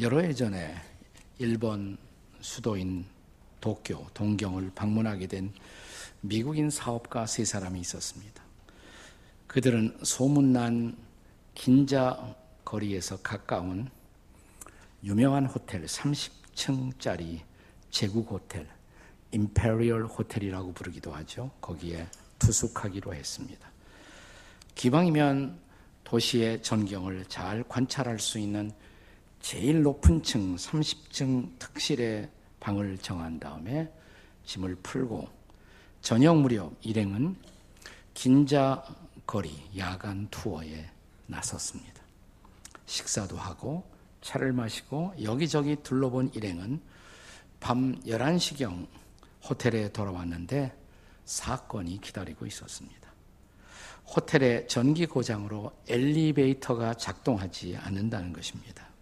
여러 해 전에 일본 수도인 도쿄, 동경을 방문하게 된 미국인 사업가 세 사람이 있었습니다. 그들은 소문난 긴자 거리에서 가까운 유명한 호텔 30층짜리 제국 호텔 임페리얼 호텔이라고 부르기도 하죠. 거기에 투숙하기로 했습니다. 기왕이면 도시의 전경을 잘 관찰할 수 있는 제일 높은 층 30층 특실의 방을 정한 다음에 짐을 풀고 저녁 무렵 일행은 긴자 거리 야간 투어에 나섰습니다. 식사도 하고 차를 마시고 여기저기 둘러본 일행은 밤 11시경 호텔에 돌아왔는데 사건이 기다리고 있었습니다. 호텔의 전기 고장으로 엘리베이터가 작동하지 않는다는 것입니다.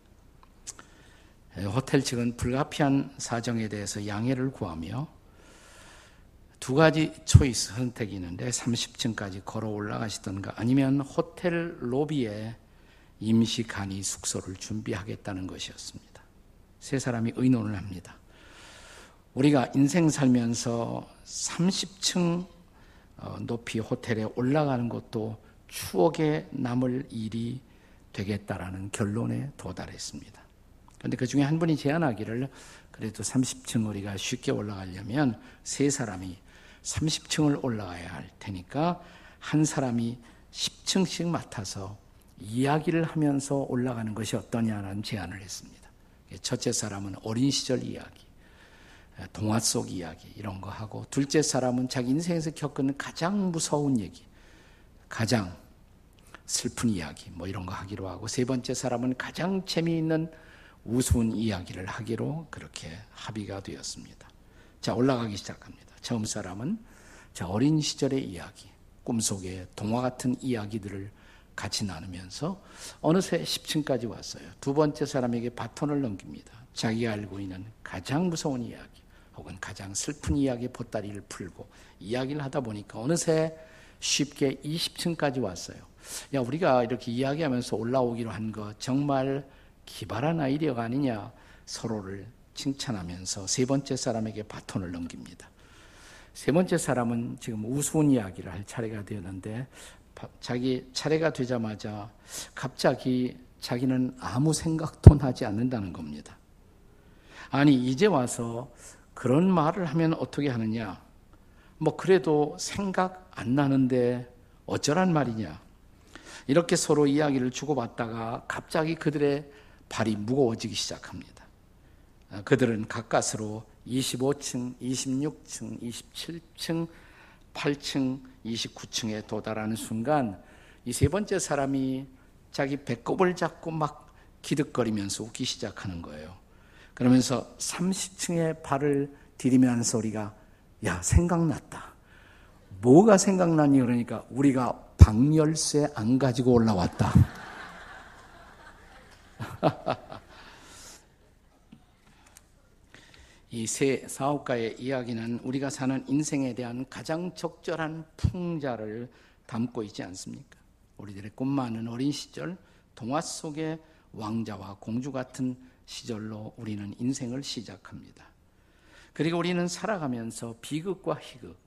호텔 측은 불가피한 사정에 대해서 양해를 구하며 두 가지 초이스 선택이 있는데 30층까지 걸어 올라가시던가 아니면 호텔 로비에 임시 간이 숙소를 준비하겠다는 것이었습니다. 세 사람이 의논을 합니다. 우리가 인생 살면서 30층 어, 높이 호텔에 올라가는 것도 추억에 남을 일이 되겠다라는 결론에 도달했습니다. 그런데 그 중에 한 분이 제안하기를 그래도 30층 우리가 쉽게 올라가려면 세 사람이 30층을 올라가야 할 테니까 한 사람이 10층씩 맡아서 이야기를 하면서 올라가는 것이 어떠냐라는 제안을 했습니다. 첫째 사람은 어린 시절 이야기, 동화 속 이야기 이런 거 하고 둘째 사람은 자기 인생에서 겪은 가장 무서운 얘기, 가장 슬픈 이야기 뭐 이런 거 하기로 하고 세 번째 사람은 가장 재미있는 우스운 이야기를 하기로 그렇게 합의가 되었습니다. 자 올라가기 시작합니다. 처음 사람은 자 어린 시절의 이야기, 꿈속의 동화 같은 이야기들을 같이 나누면서 어느새 10층까지 왔어요. 두 번째 사람에게 바톤을 넘깁니다. 자기가 알고 있는 가장 무서운 이야기, 혹은 가장 슬픈 이야기의 보따리를 풀고 이야기를 하다 보니까 어느새 쉽게 20층까지 왔어요. 야, 우리가 이렇게 이야기하면서 올라오기로 한 거 정말 기발한 아이디어가 아니냐 서로를 칭찬하면서 세 번째 사람에게 바톤을 넘깁니다. 세 번째 사람은 지금 우스운 이야기를 할 차례가 되었는데 자기 차례가 되자마자 갑자기 자기는 아무 생각도 나지 않는다는 겁니다. 아니, 이제 와서 그런 말을 하면 어떻게 하느냐? 뭐 그래도 생각 안 나는데 어쩌란 말이냐? 이렇게 서로 이야기를 주고받다가 갑자기 그들의 발이 무거워지기 시작합니다. 아, 그들은 가까스로 25층, 26층, 27층, 8층, 29층에 도달하는 순간 이 세 번째 사람이 자기 배꼽을 잡고 막 기득거리면서 웃기 시작하는 거예요. 그러면서 30층에 발을 디디면 소리가 야 생각났다. 뭐가 생각나니 그러니까 우리가 방열쇠 안 가지고 올라왔다. 이 세 사업가의 이야기는 우리가 사는 인생에 대한 가장 적절한 풍자를 담고 있지 않습니까? 우리들의 꿈 많은 어린 시절, 동화 속의 왕자와 공주 같은 시절로 우리는 인생을 시작합니다. 그리고 우리는 살아가면서 비극과 희극,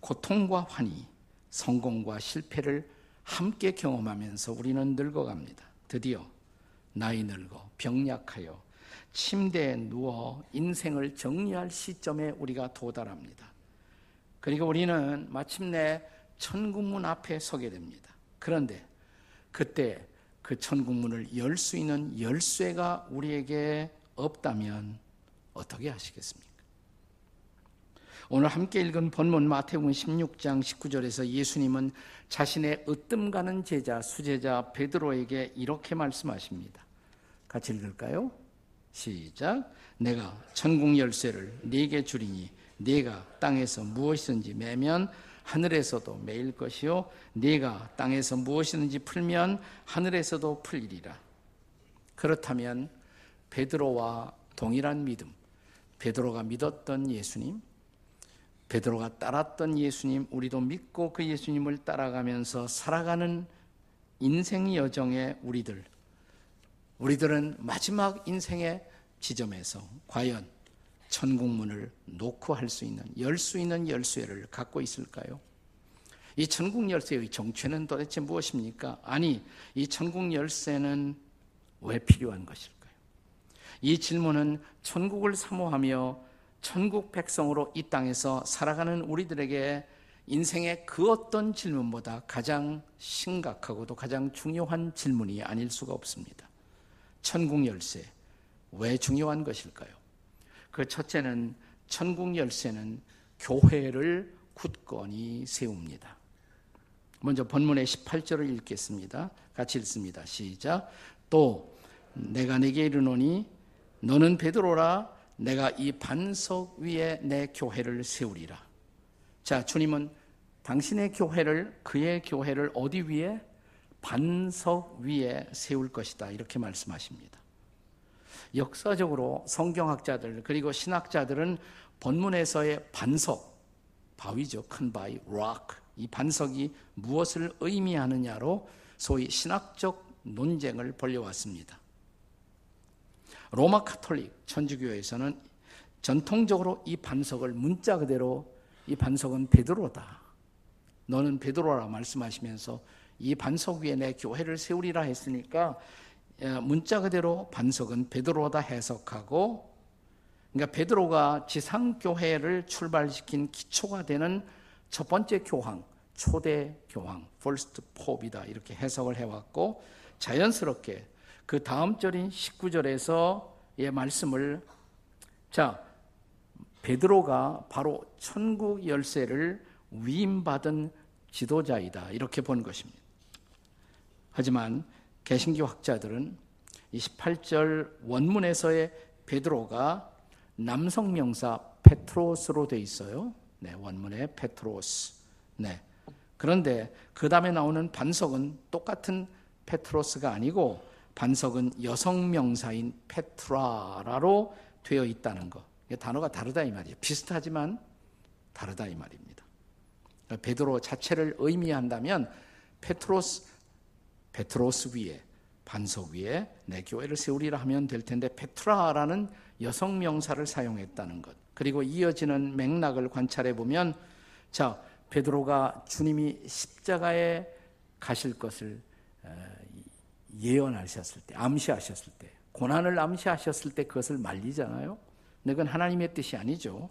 고통과 환희, 성공과 실패를 함께 경험하면서 우리는 늙어갑니다. 드디어 나이 늙어 병약하여 침대에 누워 인생을 정리할 시점에 우리가 도달합니다. 그리고 우리는 마침내 천국문 앞에 서게 됩니다. 그런데 그때 그 천국문을 열 수 있는 열쇠가 우리에게 없다면 어떻게 하시겠습니까? 오늘 함께 읽은 본문 마태복음 16장 19절에서 예수님은 자신의 으뜸 가는 제자 수제자 베드로에게 이렇게 말씀하십니다. 같이 읽을까요? 시작. 내가 천국 열쇠를 네게 주리니 네가 땅에서 무엇이든지 매면 하늘에서도 매일 것이요 네가 땅에서 무엇이든지 풀면 하늘에서도 풀리리라. 그렇다면 베드로와 동일한 믿음, 베드로가 믿었던 예수님, 베드로가 따랐던 예수님, 우리도 믿고 그 예수님을 따라가면서 살아가는 인생 여정의 우리들 우리들은 마지막 인생의 지점에서 과연 천국문을 놓고 할 수 있는 열 수 있는 열쇠를 갖고 있을까요? 이 천국 열쇠의 정체는 도대체 무엇입니까? 아니, 이 천국 열쇠는 왜 필요한 것일까요? 이 질문은 천국을 사모하며 천국 백성으로 이 땅에서 살아가는 우리들에게 인생의 그 어떤 질문보다 가장 심각하고도 가장 중요한 질문이 아닐 수가 없습니다. 천국 열쇠, 왜 중요한 것일까요? 그 첫째는 천국 열쇠는 교회를 굳건히 세웁니다. 먼저 본문의 18절을 읽겠습니다. 같이 읽습니다. 시작. 또 내가 내게 이르노니 너는 베드로라 내가 이 반석 위에 내 교회를 세우리라. 자, 주님은 당신의 교회를 그의 교회를 어디 위에 반석 위에 세울 것이다. 이렇게 말씀하십니다. 역사적으로 성경학자들 그리고 신학자들은 본문에서의 반석 바위죠. 큰 바위, rock. 이 반석이 무엇을 의미하느냐로 소위 신학적 논쟁을 벌려왔습니다. 로마 카톨릭 천주교에서는 전통적으로 이 반석을 문자 그대로 이 반석은 베드로다. 너는 베드로라 말씀하시면서 이 반석 위에 내 교회를 세우리라 했으니까 문자 그대로 반석은 베드로다 해석하고 그러니까 베드로가 지상 교회를 출발시킨 기초가 되는 첫 번째 교황, 초대 교황, first pope이다 이렇게 해석을 해왔고 자연스럽게 그 다음 절인 19절에서의 말씀을 자 베드로가 바로 천국 열쇠를 위임받은 지도자이다 이렇게 본 것입니다. 하지만 개신교 학자들은 28절 원문에서의 베드로가 남성 명사 페트로스로 돼 있어요. 네, 원문에 페트로스. 네. 그런데 그 다음에 나오는 반석은 똑같은 페트로스가 아니고 반석은 여성 명사인 페트라라로 되어 있다는 거. 단어가 다르다 이 말이에요. 비슷하지만 다르다 이 말입니다. 베드로 자체를 의미한다면 페트로스 페트로스 위에 반석 위에 내 교회를 세우리라 하면 될 텐데 페트라라는 여성 명사를 사용했다는 것. 그리고 이어지는 맥락을 관찰해 보면 자, 베드로가 주님이 십자가에 가실 것을 예언하셨을 때, 암시하셨을 때, 고난을 암시하셨을 때 그것을 말리잖아요. 근데 그건 하나님의 뜻이 아니죠.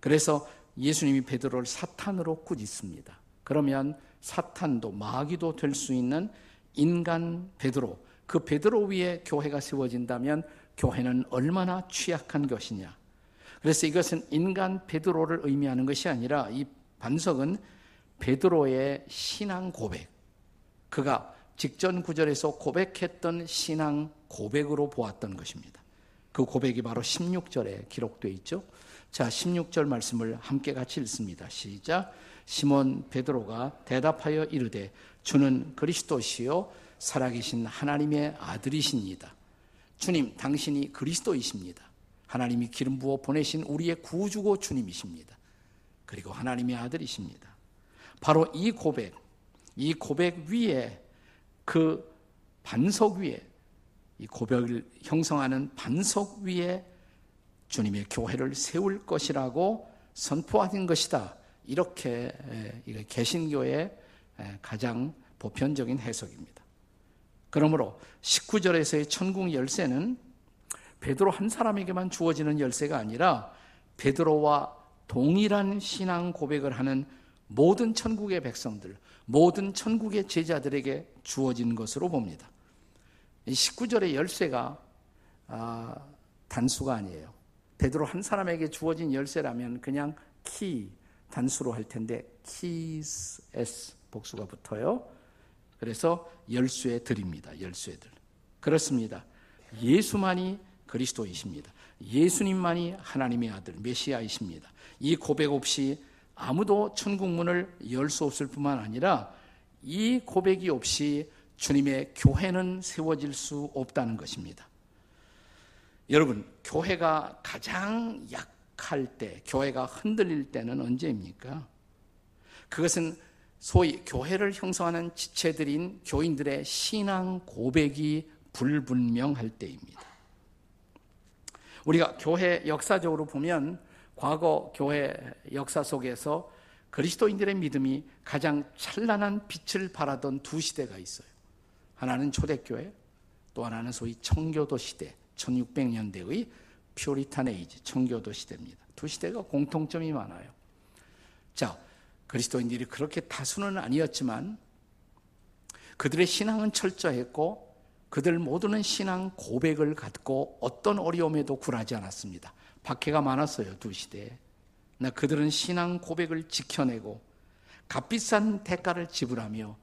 그래서 예수님이 베드로를 사탄으로 꾸짖습니다. 그러면 사탄도 마귀도 될 수 있는 인간 베드로, 그 베드로 위에 교회가 세워진다면 교회는 얼마나 취약한 것이냐. 그래서 이것은 인간 베드로를 의미하는 것이 아니라 이 반석은 베드로의 신앙 고백. 그가 직전 구절에서 고백했던 신앙 고백으로 보았던 것입니다. 그 고백이 바로 16절에 기록되어 있죠. 자, 16절 말씀을 함께 같이 읽습니다. 시작. 시몬 베드로가 대답하여 이르되 주는 그리스도시요 살아계신 하나님의 아들이십니다. 주님, 당신이 그리스도이십니다. 하나님이 기름 부어 보내신 우리의 구주고 주님이십니다. 그리고 하나님의 아들이십니다. 바로 이 고백, 이 고백 위에 그 반석 위에 이 고백을 형성하는 반석 위에 주님의 교회를 세울 것이라고 선포하는 것이다. 이렇게 개신교의 가장 보편적인 해석입니다. 그러므로 19절에서의 천국 열쇠는 베드로 한 사람에게만 주어지는 열쇠가 아니라 베드로와 동일한 신앙 고백을 하는 모든 천국의 백성들, 모든 천국의 제자들에게 주어진 것으로 봅니다. 19절의 열쇠가 아, 단수가 아니에요. 베드로 한 사람에게 주어진 열쇠라면 그냥 키 단수로 할 텐데 키스 s 복수가 붙어요. 그래서 열쇠 들입니다. 열쇠들. 그렇습니다. 예수만이 그리스도이십니다. 예수님만이 하나님의 아들 메시아이십니다. 이 고백 없이 아무도 천국문을 열 수 없을 뿐만 아니라 이 고백이 없이 주님의 교회는 세워질 수 없다는 것입니다. 여러분, 교회가 가장 약할 때, 교회가 흔들릴 때는 언제입니까? 그것은 소위 교회를 형성하는 지체들인 교인들의 신앙 고백이 불분명할 때입니다. 우리가 교회 역사적으로 보면 과거 교회 역사 속에서 그리스도인들의 믿음이 가장 찬란한 빛을 발하던 두 시대가 있어요. 하나는 초대교회, 또 하나는 소위 청교도 시대, 1600년대의 퓨리탄 에이지, 청교도 시대입니다. 두 시대가 공통점이 많아요. 자, 그리스도인들이 그렇게 다수는 아니었지만 그들의 신앙은 철저했고 그들 모두는 신앙 고백을 갖고 어떤 어려움에도 굴하지 않았습니다. 박해가 많았어요, 두 시대에. 나 그들은 신앙 고백을 지켜내고 값비싼 대가를 지불하며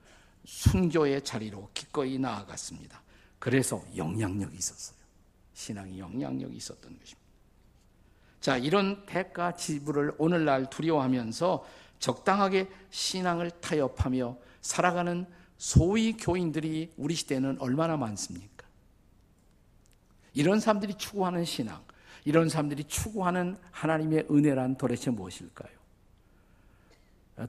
순교의 자리로 기꺼이 나아갔습니다. 그래서 영향력이 있었어요. 신앙이 영향력이 있었던 것입니다. 자, 이런 대가 지불을 오늘날 두려워하면서 적당하게 신앙을 타협하며 살아가는 소위 교인들이 우리 시대에는 얼마나 많습니까? 이런 사람들이 추구하는 신앙, 이런 사람들이 추구하는 하나님의 은혜란 도대체 무엇일까요?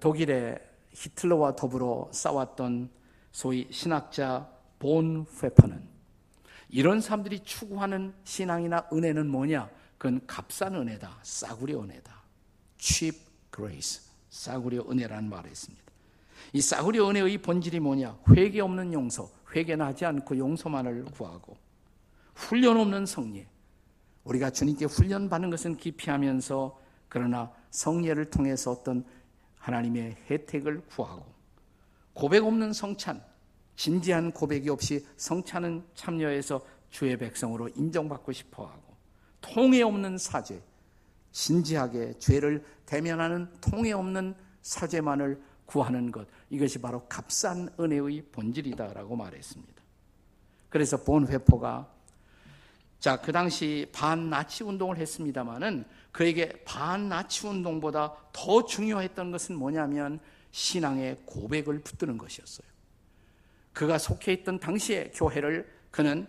독일의 히틀러와 더불어 싸웠던 소위 신학자 본 페퍼는 이런 사람들이 추구하는 신앙이나 은혜는 뭐냐? 그건 값싼 은혜다. 싸구려 은혜다. cheap grace. 싸구려 은혜라는 말을 했습니다. 이 싸구려 은혜의 본질이 뭐냐? 회개 없는 용서, 회개는 하지 않고 용서만을 구하고 훈련 없는 성례. 우리가 주님께 훈련 받는 것은 기피하면서 그러나 성례를 통해서 어떤 하나님의 혜택을 구하고 고백 없는 성찬, 진지한 고백이 없이 성찬은 참여해서 주의 백성으로 인정받고 싶어 하고 통해 없는 사죄, 진지하게 죄를 대면하는 통해 없는 사죄만을 구하는 것 이것이 바로 값싼 은혜의 본질이다라고 말했습니다. 그래서 본회포가 자, 그 당시 반나치 운동을 했습니다마는 그에게 반나치 운동보다 더 중요했던 것은 뭐냐면 신앙의 고백을 붙드는 것이었어요. 그가 속해 있던 당시의 교회를 그는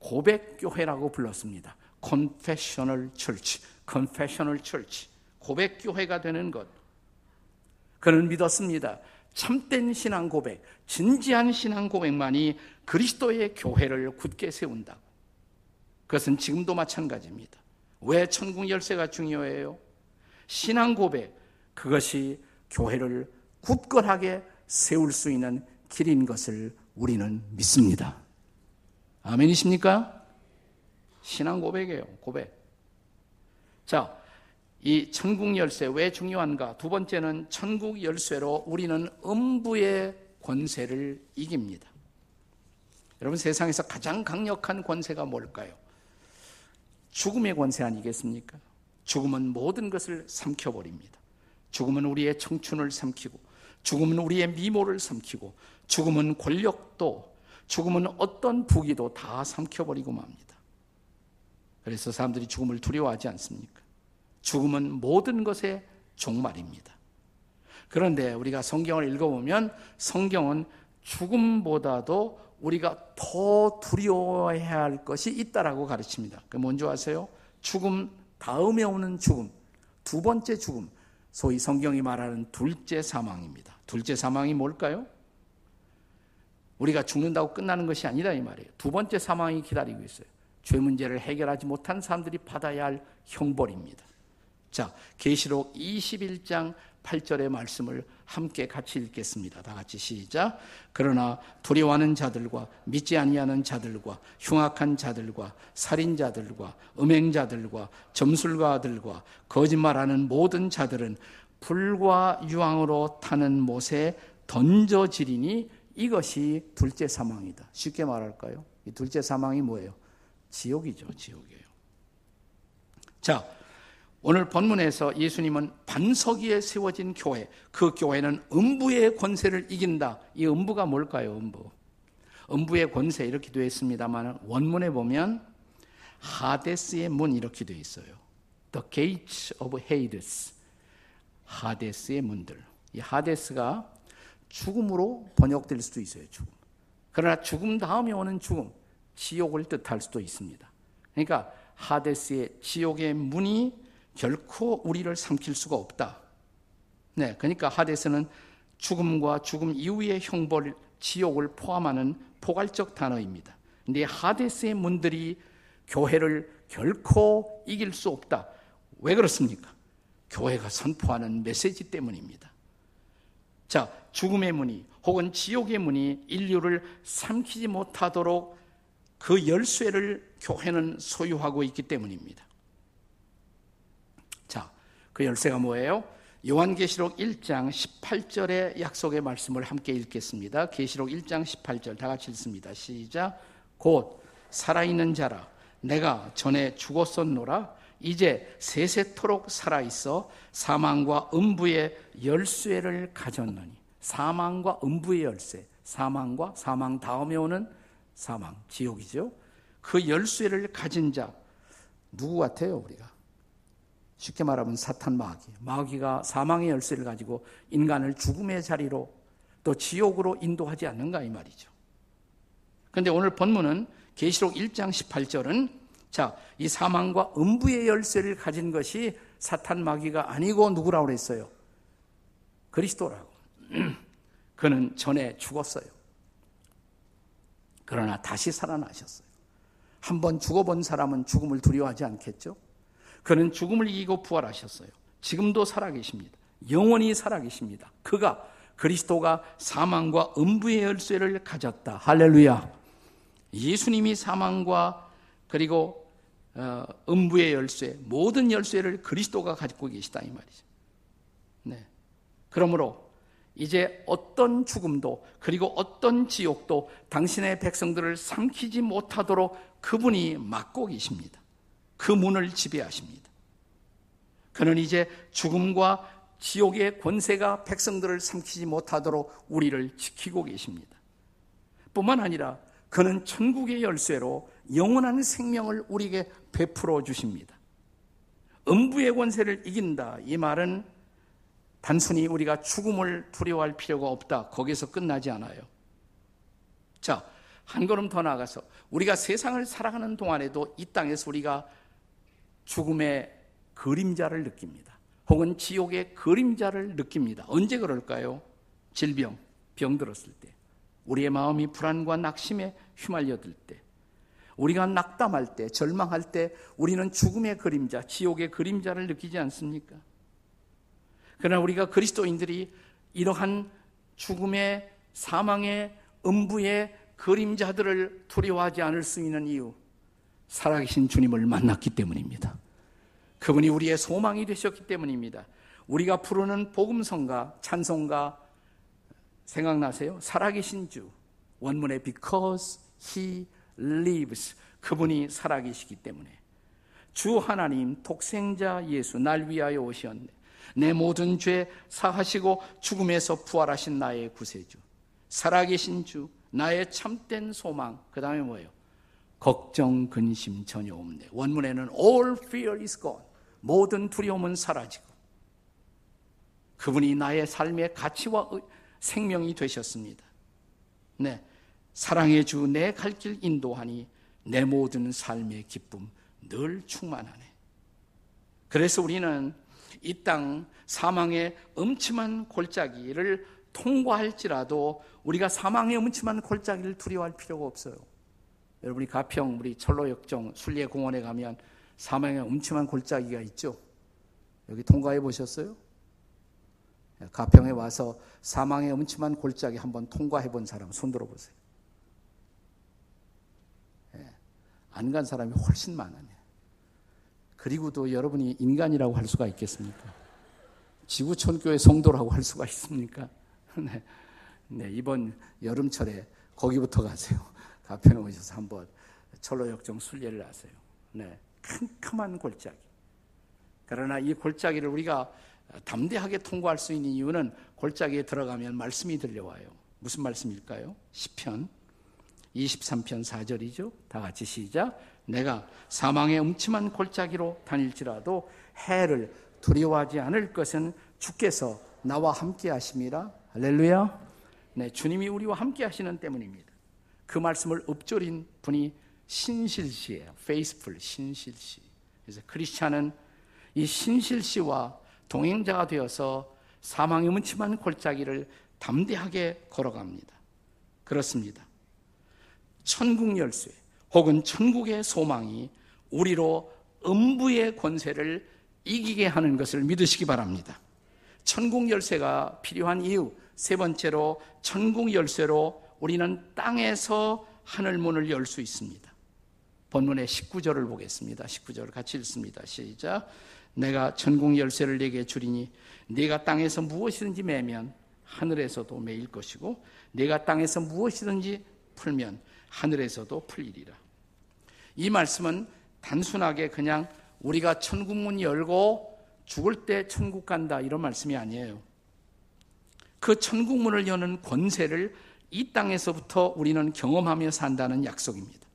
고백교회라고 불렀습니다. Confessional Church, Confessional Church. 고백교회가 되는 것. 그는 믿었습니다. 참된 신앙 고백, 진지한 신앙 고백만이 그리스도의 교회를 굳게 세운다. 그것은 지금도 마찬가지입니다. 왜 천국 열쇠가 중요해요? 신앙 고백, 그것이 교회를 굳건하게 세울 수 있는 길인 것을 우리는 믿습니다. 아멘이십니까? 신앙 고백이에요, 고백. 자, 이 천국 열쇠 왜 중요한가? 두 번째는 천국 열쇠로 우리는 음부의 권세를 이깁니다. 여러분 세상에서 가장 강력한 권세가 뭘까요? 죽음의 권세 아니겠습니까? 죽음은 모든 것을 삼켜버립니다. 죽음은 우리의 청춘을 삼키고, 죽음은 우리의 미모를 삼키고, 죽음은 권력도, 죽음은 어떤 부기도 다 삼켜버리고 맙니다. 그래서 사람들이 죽음을 두려워하지 않습니까? 죽음은 모든 것의 종말입니다. 그런데 우리가 성경을 읽어보면 성경은 죽음보다도 우리가 더 두려워해야 할 것이 있다라고 가르칩니다. 그 뭔지 아세요? 죽음 다음에 오는 죽음, 두 번째 죽음, 소위 성경이 말하는 둘째 사망입니다. 둘째 사망이 뭘까요? 우리가 죽는다고 끝나는 것이 아니다 이 말이에요. 두 번째 사망이 기다리고 있어요. 죄 문제를 해결하지 못한 사람들이 받아야 할 형벌입니다. 자, 계시록 21장 8절의 말씀을 함께 같이 읽겠습니다. 다 같이 시작. 그러나 두려워하는 자들과 믿지 아니하는 자들과 흉악한 자들과 살인자들과 음행자들과 점술가들과 거짓말하는 모든 자들은 불과 유황으로 타는 못에 던져지리니 이것이 둘째 사망이다. 쉽게 말할까요? 이 둘째 사망이 뭐예요? 지옥이죠, 지옥이에요. 자, 오늘 본문에서 예수님은 반석 위에 세워진 교회, 그 교회는 음부의 권세를 이긴다. 이 음부가 뭘까요, 음부? 음부의 권세 이렇게 되어 있습니다만 원문에 보면 하데스의 문 이렇게 되어 있어요. The gates of Hades. 하데스의 문들. 이 하데스가 죽음으로 번역될 수도 있어요, 죽음. 그러나 죽음 다음에 오는 죽음, 지옥을 뜻할 수도 있습니다. 그러니까 하데스의 지옥의 문이 결코 우리를 삼킬 수가 없다. 네, 그러니까 하데스는 죽음과 죽음 이후의 형벌, 지옥을 포함하는 포괄적 단어입니다. 근데 하데스의 문들이 교회를 결코 이길 수 없다. 왜 그렇습니까? 교회가 선포하는 메시지 때문입니다. 자, 죽음의 문이 혹은 지옥의 문이 인류를 삼키지 못하도록 그 열쇠를 교회는 소유하고 있기 때문입니다. 자, 그 열쇠가 뭐예요? 요한계시록 1장 18절의 약속의 말씀을 함께 읽겠습니다. 계시록 1장 18절 다 같이 읽습니다. 시작. 곧 살아있는 자라 내가 전에 죽었었노라 이제 세세토록 살아 있어 사망과 음부의 열쇠를 가졌느니 사망과 음부의 열쇠 사망과 사망 다음에 오는 사망 지옥이죠 그 열쇠를 가진 자 누구 같아요 우리가 쉽게 말하면 사탄 마귀 마귀가 사망의 열쇠를 가지고 인간을 죽음의 자리로 또 지옥으로 인도하지 않는가 이 말이죠 그런데 오늘 본문은 계시록 1장 18절은 자, 이 사망과 음부의 열쇠를 가진 것이 사탄 마귀가 아니고 누구라고 그랬어요? 그리스도라고. 그는 전에 죽었어요. 그러나 다시 살아나셨어요. 한번 죽어본 사람은 죽음을 두려워하지 않겠죠? 그는 죽음을 이기고 부활하셨어요. 지금도 살아계십니다. 영원히 살아계십니다. 그가 그리스도가 사망과 음부의 열쇠를 가졌다. 할렐루야. 예수님이 사망과 그리고 어, 음부의 열쇠, 모든 열쇠를 그리스도가 가지고 계시다 이 말이죠. 네. 그러므로 이제 어떤 죽음도 그리고 어떤 지옥도 당신의 백성들을 삼키지 못하도록 그분이 막고 계십니다. 그 문을 지배하십니다. 그는 이제 죽음과 지옥의 권세가 백성들을 삼키지 못하도록 우리를 지키고 계십니다. 뿐만 아니라 그는 천국의 열쇠로 영원한 생명을 우리에게 베풀어 주십니다. 음부의 권세를 이긴다. 이 말은 단순히 우리가 죽음을 두려워할 필요가 없다. 거기서 끝나지 않아요. 자, 한 걸음 더 나가서 우리가 세상을 살아가는 동안에도 이 땅에서 우리가 죽음의 그림자를 느낍니다. 혹은 지옥의 그림자를 느낍니다. 언제 그럴까요? 질병, 병 들었을 때. 우리의 마음이 불안과 낙심에 휘말려들 때, 우리가 낙담할 때, 절망할 때 우리는 죽음의 그림자, 지옥의 그림자를 느끼지 않습니까? 그러나 우리가 그리스도인들이 이러한 죽음의 사망의 음부의 그림자들을 두려워하지 않을 수 있는 이유, 살아계신 주님을 만났기 때문입니다. 그분이 우리의 소망이 되셨기 때문입니다. 우리가 부르는 복음성가, 찬송가, 생각나세요? 살아계신 주. 원문에 because he lives. 그분이 살아계시기 때문에. 주 하나님, 독생자 예수, 날 위하여 오셨네. 내 모든 죄 사하시고 죽음에서 부활하신 나의 구세주. 살아계신 주, 나의 참된 소망. 그 다음에 뭐예요? 걱정, 근심 전혀 없네. 원문에는 all fear is gone. 모든 두려움은 사라지고. 그분이 나의 삶의 가치와 생명이 되셨습니다. 네. 사랑의 주 내 갈 길 인도하니 내 모든 삶의 기쁨 늘 충만하네. 그래서 우리는 이 땅 사망의 음침한 골짜기를 통과할지라도 우리가 사망의 음침한 골짜기를 두려워할 필요가 없어요. 여러분이 가평 우리 철로역정 순례공원에 가면 사망의 음침한 골짜기가 있죠. 여기 통과해 보셨어요? 가평에 와서 사망의 음침한 골짜기 한번 통과해 본 사람 손 들어 보세요. 예, 안간 사람이 훨씬 많아요. 그리고도 여러분이 인간이라고 할 수가 있겠습니까? 지구촌교회 성도라고 할 수가 있습니까? 네. 네, 이번 여름철에 거기부터 가세요. 가평에 오셔서 한번 철로역정 순례를 하세요. 네, 캄캄한 골짜기. 그러나 이 골짜기를 우리가 담대하게 통과할 수 있는 이유는 골짜기에 들어가면 말씀이 들려와요. 무슨 말씀일까요? 시편 23편 4절이죠. 다 같이 시작. 내가 사망의 음침한 골짜기로 다닐지라도 해를 두려워하지 않을 것은 주께서 나와 함께 하심이라. 할렐루야. 네, 주님이 우리와 함께 하시는 때문입니다. 그 말씀을 읊조린 분이 신실씨예요. 페이스풀 신실씨. 그래서 크리스찬은 이 신실씨와 동행자가 되어서 사망의 문침한 골짜기를 담대하게 걸어갑니다. 그렇습니다. 천국 열쇠 혹은 천국의 소망이 우리로 음부의 권세를 이기게 하는 것을 믿으시기 바랍니다. 천국 열쇠가 필요한 이유 세 번째로 천국 열쇠로 우리는 땅에서 하늘 문을 열 수 있습니다. 본문의 19절을 보겠습니다. 19절 같이 읽습니다. 시작. 내가 천국 열쇠를 내게 주리니 네가 땅에서 무엇이든지 매면 하늘에서도 매일 것이고 네가 땅에서 무엇이든지 풀면 하늘에서도 풀리리라. 이 말씀은 단순하게 그냥 우리가 천국 문 열고 죽을 때 천국 간다 이런 말씀이 아니에요. 그 천국 문을 여는 권세를 이 땅에서부터 우리는 경험하며 산다는 약속입니다.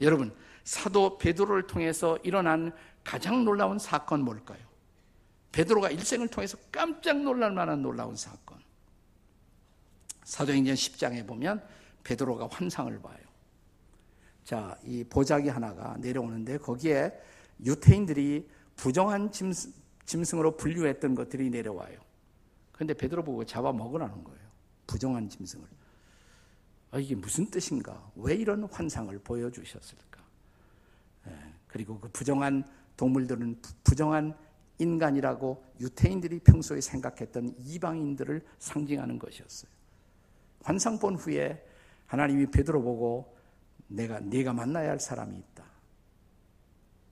여러분, 사도 베드로를 통해서 일어난 가장 놀라운 사건 뭘까요? 베드로가 일생을 통해서 깜짝 놀랄 만한 놀라운 사건. 사도행전 10장에 보면 베드로가 환상을 봐요. 자, 이 보자기 하나가 내려오는데 거기에 유태인들이 부정한 짐승, 짐승으로 분류했던 것들이 내려와요. 그런데 베드로 보고 잡아 먹으라는 거예요. 부정한 짐승을. 아, 이게 무슨 뜻인가? 왜 이런 환상을 보여주셨을까? 예, 그리고 그 부정한 동물들은 부정한 인간이라고 유태인들이 평소에 생각했던 이방인들을 상징하는 것이었어요. 환상 본 후에 하나님이 베드로 보고 내가 네가 만나야 할 사람이 있다.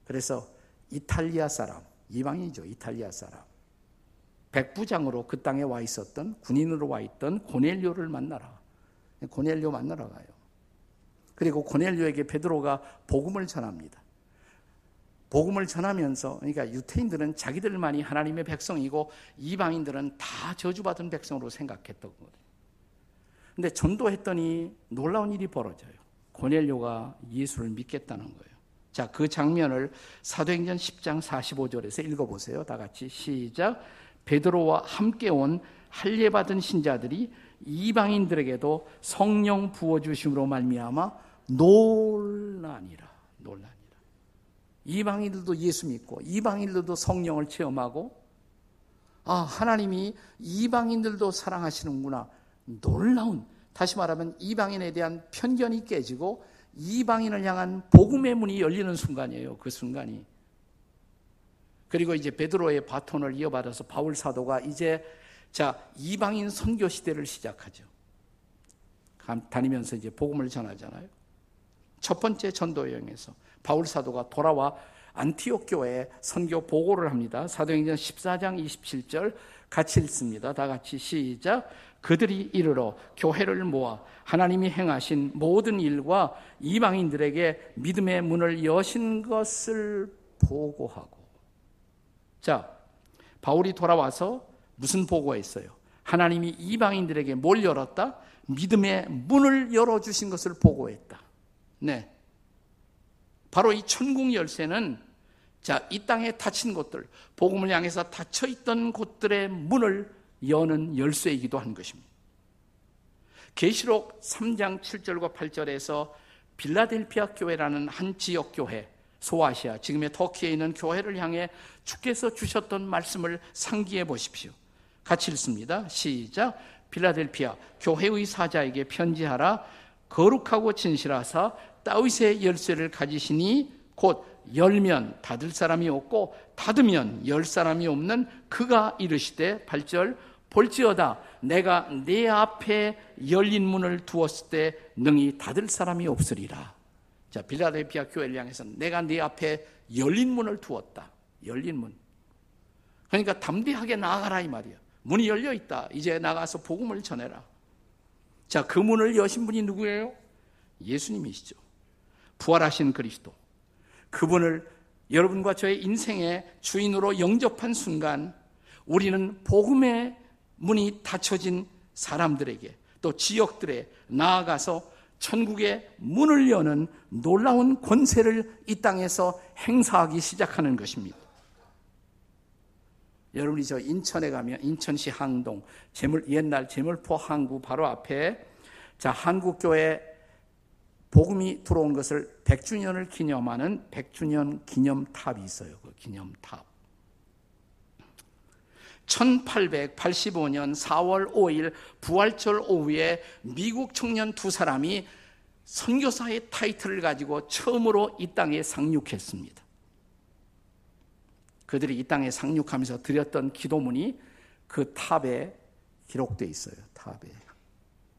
그래서 이탈리아 사람, 이방이죠. 이탈리아 사람. 백부장으로 그 땅에 와 있었던 군인으로 와 있던 고넬료를 만나라. 고넬료 만나러 가요. 그리고 고넬료에게 베드로가 복음을 전합니다. 복음을 전하면서 그러니까 유태인들은 자기들만이 하나님의 백성이고 이방인들은 다 저주받은 백성으로 생각했던 거예요. 근데 전도했더니 놀라운 일이 벌어져요. 고넬료가 예수를 믿겠다는 거예요. 자, 그 장면을 사도행전 10장 45절에서 읽어 보세요. 다 같이 시작. 베드로와 함께 온 할례 받은 신자들이 이방인들에게도 성령 부어 주심으로 말미암아 놀라니라. 놀라니라. 이방인들도 예수 믿고 이방인들도 성령을 체험하고 아, 하나님이 이방인들도 사랑하시는구나. 놀라운 다시 말하면 이방인에 대한 편견이 깨지고 이방인을 향한 복음의 문이 열리는 순간이에요. 그 순간이. 그리고 이제 베드로의 바톤을 이어받아서 바울 사도가 이제 자 이방인 선교 시대를 시작하죠. 다니면서 이제 복음을 전하잖아요. 첫 번째 전도 여행에서 바울 사도가 돌아와 안티옥 교회에 선교 보고를 합니다. 사도행전 14장 27절 같이 읽습니다. 다 같이 시작. 그들이 이르러 교회를 모아 하나님이 행하신 모든 일과 이방인들에게 믿음의 문을 여신 것을 보고하고. 자, 바울이 돌아와서 무슨 보고했어요? 하나님이 이방인들에게 뭘 열었다? 믿음의 문을 열어주신 것을 보고했다. 네. 바로 이 천국 열쇠는 자, 이 땅에 닫힌 곳들, 복음을 향해서 닫혀 있던 곳들의 문을 여는 열쇠이기도 한 것입니다. 계시록 3장 7절과 8절에서 빌라델피아 교회라는 한 지역 교회, 소아시아, 지금의 터키에 있는 교회를 향해 주께서 주셨던 말씀을 상기해 보십시오. 같이 읽습니다. 시작. 빌라델피아 교회의 사자에게 편지하라. 거룩하고 진실하사 다윗의 열쇠를 가지시니 곧 열면 닫을 사람이 없고 닫으면 열 사람이 없는 그가 이르시되 8절 볼지어다 내가 내 앞에 열린 문을 두었을 때 능히 닫을 사람이 없으리라. 자, 빌라델피아 교회를 향해서 내가 네 앞에 열린 문을 두었다. 열린 문. 그러니까 담대하게 나아가라 이 말이야. 문이 열려 있다. 이제 나가서 복음을 전해라. 자, 그 문을 여신 분이 누구예요? 예수님이시죠. 부활하신 그리스도. 그분을 여러분과 저의 인생의 주인으로 영접한 순간 우리는 복음의 문이 닫혀진 사람들에게 또 지역들에 나아가서 천국의 문을 여는 놀라운 권세를 이 땅에서 행사하기 시작하는 것입니다. 여러분이 저 인천에 가면 인천시 항동 재물 옛날 재물포 항구 바로 앞에 자 한국교회 복음이 들어온 것을 100주년을 기념하는 100주년 기념탑이 있어요. 그 기념탑. 1885년 4월 5일 부활절 오후에 미국 청년 두 사람이 선교사의 타이틀을 가지고 처음으로 이 땅에 상륙했습니다. 그들이 이 땅에 상륙하면서 드렸던 기도문이 그 탑에 기록되어 있어요. 탑에.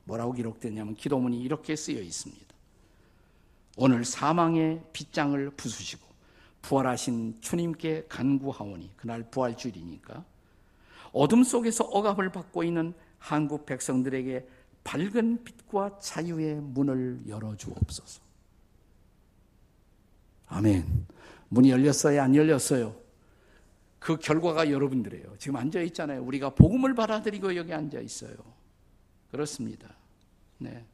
뭐라고 기록되냐면 기도문이 이렇게 쓰여 있습니다. 오늘 사망의 빗장을 부수시고 부활하신 주님께 간구하오니 그날 부활주일이니까 어둠 속에서 억압을 받고 있는 한국 백성들에게 밝은 빛과 자유의 문을 열어 주옵소서. 아멘. 문이 열렸어요? 안 열렸어요? 그 결과가 여러분들이에요. 지금 앉아 있잖아요. 우리가 복음을 받아들이고 여기 앉아 있어요. 그렇습니다. 네.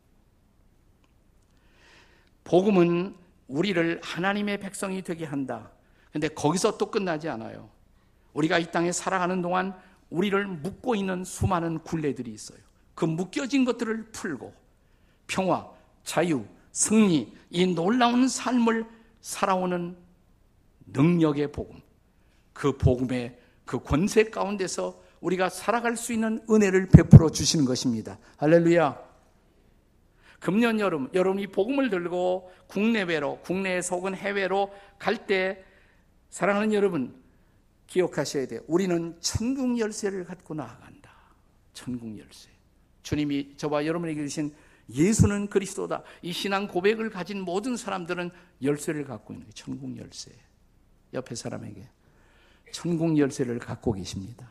복음은 우리를 하나님의 백성이 되게 한다. 근데 거기서 또 끝나지 않아요. 우리가 이 땅에 살아가는 동안 우리를 묶고 있는 수많은 굴레들이 있어요. 그 묶여진 것들을 풀고 평화, 자유, 승리, 이 놀라운 삶을 살아오는 능력의 복음. 그 복음의 그 권세 가운데서 우리가 살아갈 수 있는 은혜를 베풀어 주시는 것입니다. 할렐루야. 금년 여름, 여러분이 복음을 들고 국내외로, 국내에서 혹은 해외로 갈 때, 사랑하는 여러분, 기억하셔야 돼요. 우리는 천국 열쇠를 갖고 나아간다. 천국 열쇠. 주님이 저와 여러분에게 주신 예수는 그리스도다. 이 신앙 고백을 가진 모든 사람들은 열쇠를 갖고 있는 거예요. 천국 열쇠. 옆에 사람에게 천국 열쇠를 갖고 계십니다.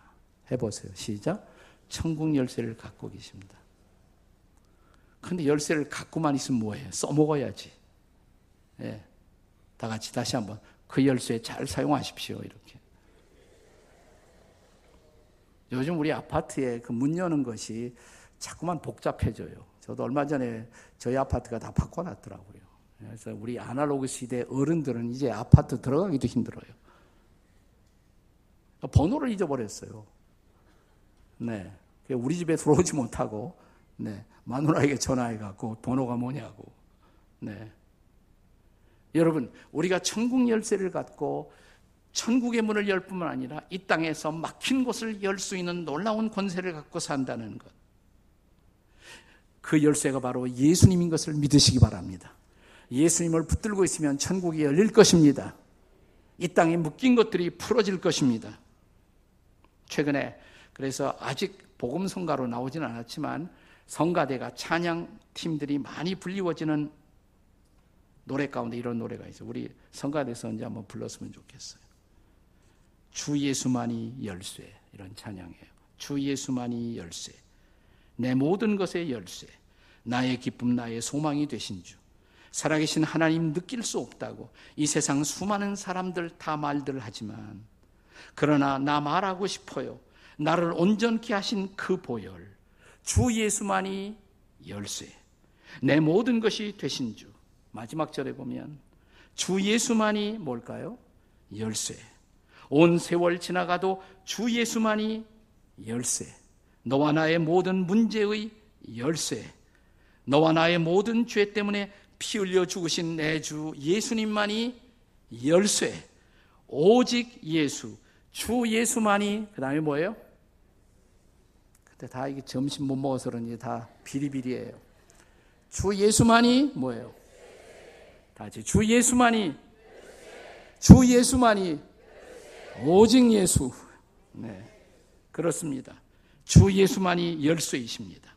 해보세요. 시작. 천국 열쇠를 갖고 계십니다. 근데 열쇠를 갖고만 있으면 뭐해요? 써먹어야지. 예. 다 같이 다시 한번 그 열쇠 잘 사용하십시오. 이렇게. 요즘 우리 아파트에 그 문 여는 것이 자꾸만 복잡해져요. 저도 얼마 전에 저희 아파트가 다 바꿔놨더라고요. 그래서 우리 아날로그 시대 어른들은 이제 아파트 들어가기도 힘들어요. 번호를 잊어버렸어요. 네. 우리 집에 들어오지 못하고, 네. 마누라에게 전화해갖고 번호가 뭐냐고. 네. 여러분, 우리가 천국 열쇠를 갖고 천국의 문을 열 뿐만 아니라 이 땅에서 막힌 곳을 열 수 있는 놀라운 권세를 갖고 산다는 것. 그 열쇠가 바로 예수님인 것을 믿으시기 바랍니다. 예수님을 붙들고 있으면 천국이 열릴 것입니다. 이 땅에 묶인 것들이 풀어질 것입니다. 최근에 그래서 아직 복음 성가로 나오지는 않았지만 성가대가 찬양 팀들이 많이 불리워지는 노래 가운데 이런 노래가 있어요. 우리 성가대에서 언제 한번 불렀으면 좋겠어요. 주 예수만이 열쇠 이런 찬양이에요. 주 예수만이 열쇠. 내 모든 것의 열쇠. 나의 기쁨 나의 소망이 되신 주. 살아계신 하나님 느낄 수 없다고 이 세상 수많은 사람들 다 말들 하지만 그러나 나 말하고 싶어요. 나를 온전케 하신 그 보혈. 주 예수만이 열쇠. 내 모든 것이 되신 주. 마지막 절에 보면 주 예수만이 뭘까요? 열쇠. 온 세월 지나가도 주 예수만이 열쇠. 너와 나의 모든 문제의 열쇠. 너와 나의 모든 죄 때문에 피 흘려 죽으신 내 주 예수님만이 열쇠. 오직 예수. 주 예수만이 그 다음에 뭐예요? 그때 다 이게 점심 못 먹어서 그런지 다 비리비리해요. 주 예수만이 뭐예요? 다시 주 예수만이 주 예수만이 오직 예수. 네. 그렇습니다. 주 예수만이 열쇠이십니다.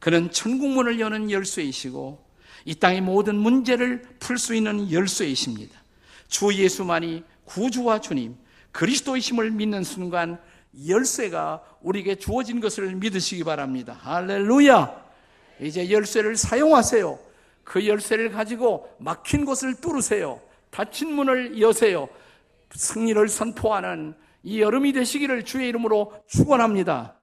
그는 천국문을 여는 열쇠이시고 이 땅의 모든 문제를 풀 수 있는 열쇠이십니다. 주 예수만이 구주와 주님, 그리스도이심을 믿는 순간 열쇠가 우리에게 주어진 것을 믿으시기 바랍니다. 할렐루야! 이제 열쇠를 사용하세요. 그 열쇠를 가지고 막힌 곳을 뚫으세요. 닫힌 문을 여세요. 승리를 선포하는 이 여름이 되시기를 주의 이름으로 축원합니다.